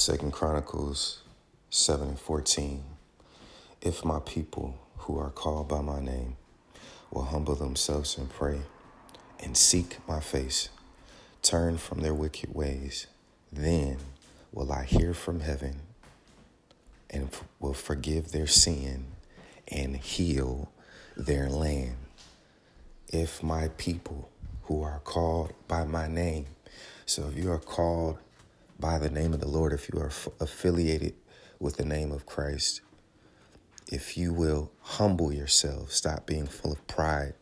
Second Chronicles 7 and 14. If my people who are called by my name will humble themselves and pray and seek my face, turn from their wicked ways, then will I hear from heaven and will forgive their sin and heal their land. If my people who are called by my name, so if you are called by the name of the Lord, if you are f- affiliated with the name of Christ, if you will humble yourself, stop being full of pride,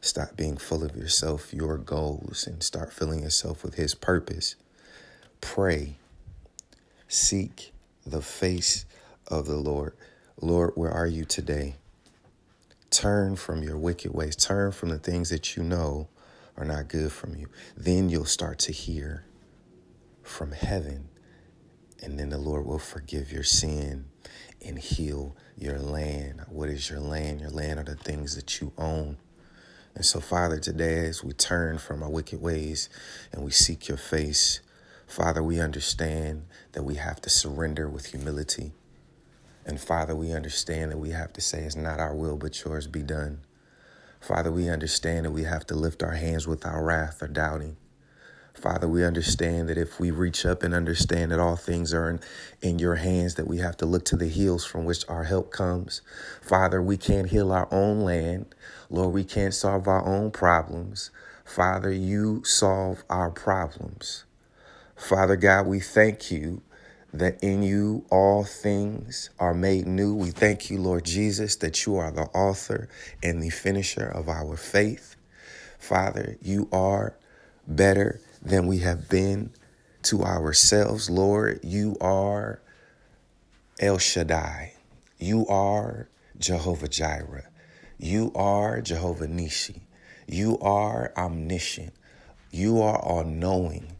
stop being full of yourself, your goals, and start filling yourself with His purpose, pray, seek the face of the Lord. Lord, where are you today? Turn from your wicked ways, turn from the things that you know are not good from you. Then you'll start to hear from heaven. And then the Lord will forgive your sin and heal your land. What is your land? Your land are the things that you own. And so, Father, today as we turn from our wicked ways and we seek your face, Father, we understand that we have to surrender with humility. And Father, we understand that we have to say, It's not our will, but yours be done. Father, we understand that we have to lift our hands with our wrath or doubting. Father, we understand that if we reach up and understand that all things are in, in your hands, that we have to look to the hills from which our help comes. Father, we can't heal our own land. Lord, we can't solve our own problems. Father, you solve our problems. Father God, we thank you that in you all things are made new. We thank you, Lord Jesus, that you are the author and the finisher of our faith. Father, you are better than we have been to ourselves. Lord, you are El Shaddai. You are Jehovah Jireh. You are Jehovah Nissi. You are omniscient. You are all knowing.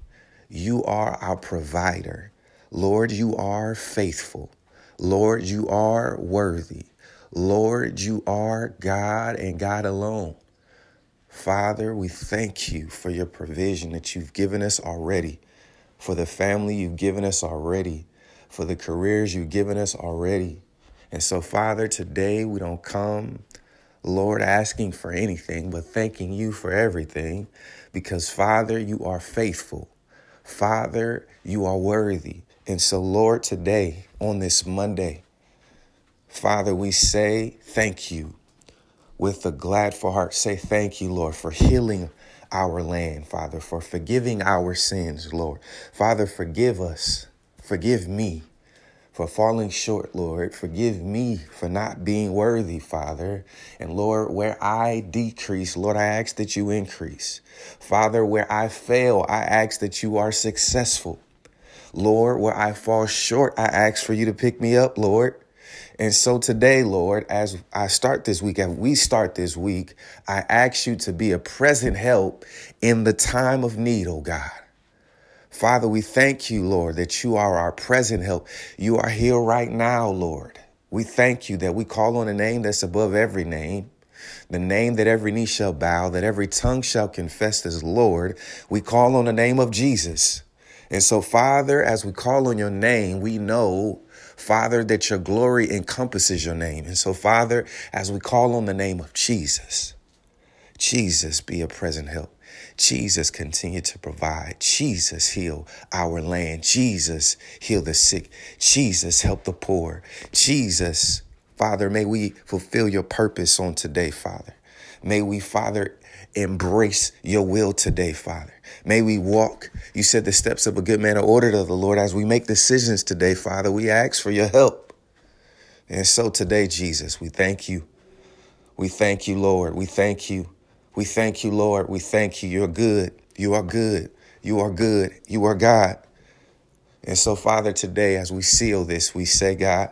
You are our provider. Lord, you are faithful. Lord, you are worthy. Lord, you are God and God alone. Father, we thank you for your provision that you've given us already, for the family you've given us already, for the careers you've given us already. And so, Father, today we don't come, Lord, asking for anything, but thanking you for everything because, Father, you are faithful. Father, you are worthy. And so, Lord, today, on this Monday, Father, we say thank you with a gladful heart say thank you, Lord, for healing our land, Father, for forgiving our sins, Lord. Father, forgive us. Forgive me for falling short, Lord. Forgive me for not being worthy, Father. And Lord, where I decrease, Lord, I ask that you increase. Father, where I fail, I ask that you are successful. Lord, where I fall short, I ask for you to pick me up, Lord. And so today, Lord, as I start this week, as we start this week, I ask you to be a present help in the time of need, oh God. Father, we thank you, Lord, that you are our present help. You are here right now, Lord. We thank you that we call on a name that's above every name, the name that every knee shall bow, that every tongue shall confess as Lord. We call on the name of Jesus. And so, Father, as we call on your name, we know Father, that your glory encompasses your name. And so, Father, as we call on the name of Jesus, Jesus be a present help. Jesus continue to provide. Jesus heal our land. Jesus heal the sick. Jesus help the poor. Jesus, Father, may we fulfill your purpose on today, Father. May we, Father, embrace your will today, Father. May we walk. You said the steps of a good man are ordered of the Lord. As we make decisions today, Father, we ask for your help. And so today, Jesus, we thank you. We thank you, Lord. We thank you. We thank you, Lord. We thank you. You're good. You are good. You are good. You are God. And so, Father, today, as we seal this, we say, God,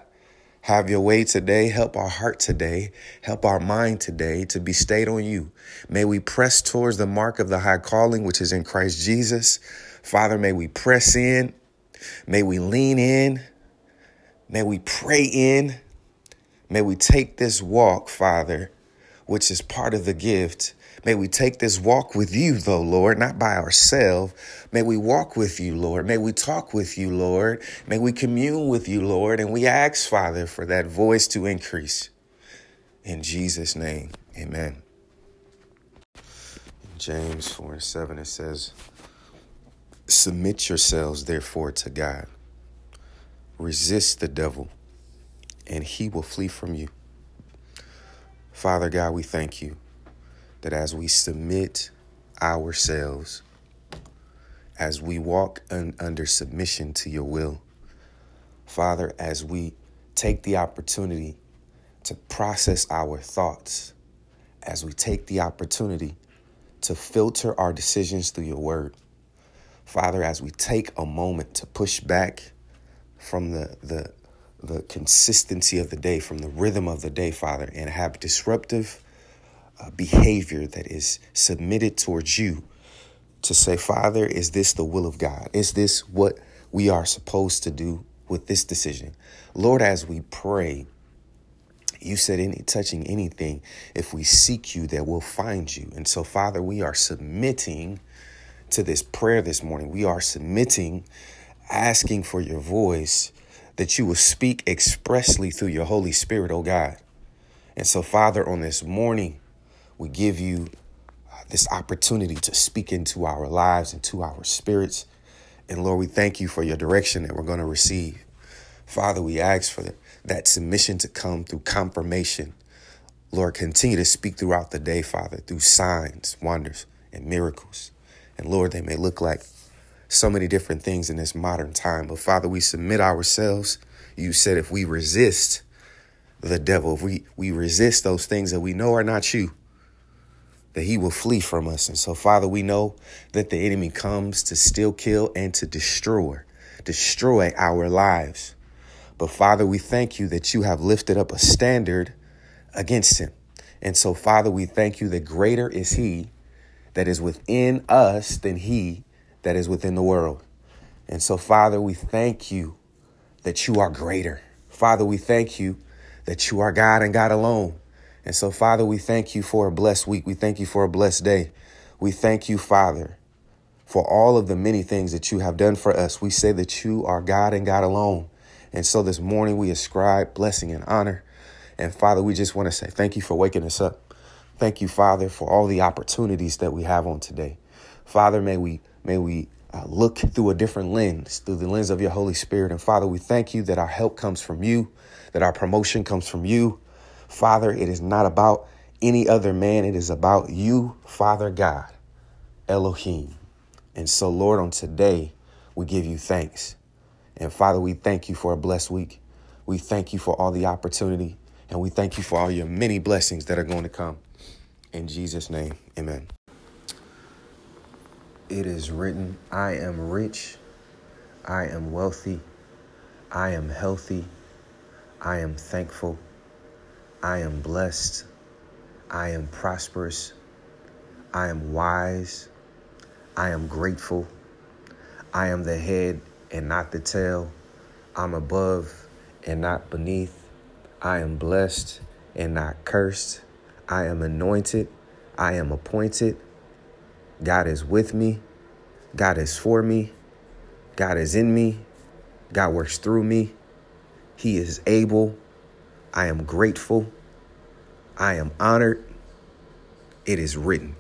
have your way today. Help our heart today. Help our mind today to be stayed on you. May we press towards the mark of the high calling, which is in Christ Jesus. Father, may we press in. May we lean in. May we pray in. May we take this walk, Father, which is part of the gift. May we take this walk with you, though, Lord, not by ourselves. May we walk with you, Lord. May we talk with you, Lord. May we commune with you, Lord. And we ask, Father, for that voice to increase. In Jesus' name, amen. In James 4 and 7, it says, Submit yourselves, therefore, to God. Resist the devil, and he will flee from you. Father God, we thank you that as we submit ourselves, as we walk un- under submission to your will, Father, as we take the opportunity to process our thoughts, as we take the opportunity to filter our decisions through your word, Father, as we take a moment to push back from the, the, the consistency of the day, from the rhythm of the day, Father, and have disruptive uh, behavior that is submitted towards you to say, Father, is this the will of God? Is this what we are supposed to do with this decision? Lord, as we pray, you said any touching anything, if we seek you, that we'll find you. And so, Father, we are submitting to this prayer this morning. We are submitting, asking for your voice that you will speak expressly through your Holy Spirit, oh God. And so, Father, on this morning, we give you uh, this opportunity to speak into our lives and to our spirits. And Lord, we thank you for your direction that we're going to receive. Father, we ask for that submission to come through confirmation. Lord, continue to speak throughout the day, Father, through signs, wonders, and miracles. And Lord, they may look like so many different things in this modern time. But Father, we submit ourselves. You said if we resist the devil, if we, we resist those things that we know are not you, that he will flee from us. And so, Father, we know that the enemy comes to steal, kill, and to destroy, destroy our lives. But Father, we thank you that you have lifted up a standard against him. And so, Father, we thank you that greater is he that is within us than he that is within the world. And so, Father, we thank you that you are greater. Father, we thank you that you are God and God alone. And so, Father, we thank you for a blessed week. We thank you for a blessed day. We thank you, Father, for all of the many things that you have done for us. We say that you are God and God alone. And so this morning we ascribe blessing and honor. And Father, we just want to say thank you for waking us up. Thank you, Father, for all the opportunities that we have on today. Father, may we may we uh, look through a different lens, through the lens of your Holy Spirit. And Father, we thank you that our help comes from you, that our promotion comes from you, Father, it is not about any other man. It is about you, Father God, Elohim. And so, Lord, on today, we give you thanks. And Father, we thank you for a blessed week. We thank you for all the opportunity. And we thank you for all your many blessings that are going to come. In Jesus' name, amen. It is written, I am rich, I am wealthy, I am healthy, I am thankful. I am blessed. I am prosperous. I am wise. I am grateful. I am the head and not the tail. I'm above and not beneath. I am blessed and not cursed. I am anointed. I am appointed. God is with me. God is for me. God is in me. God works through me. He is able. I am grateful. I am honored. It is written.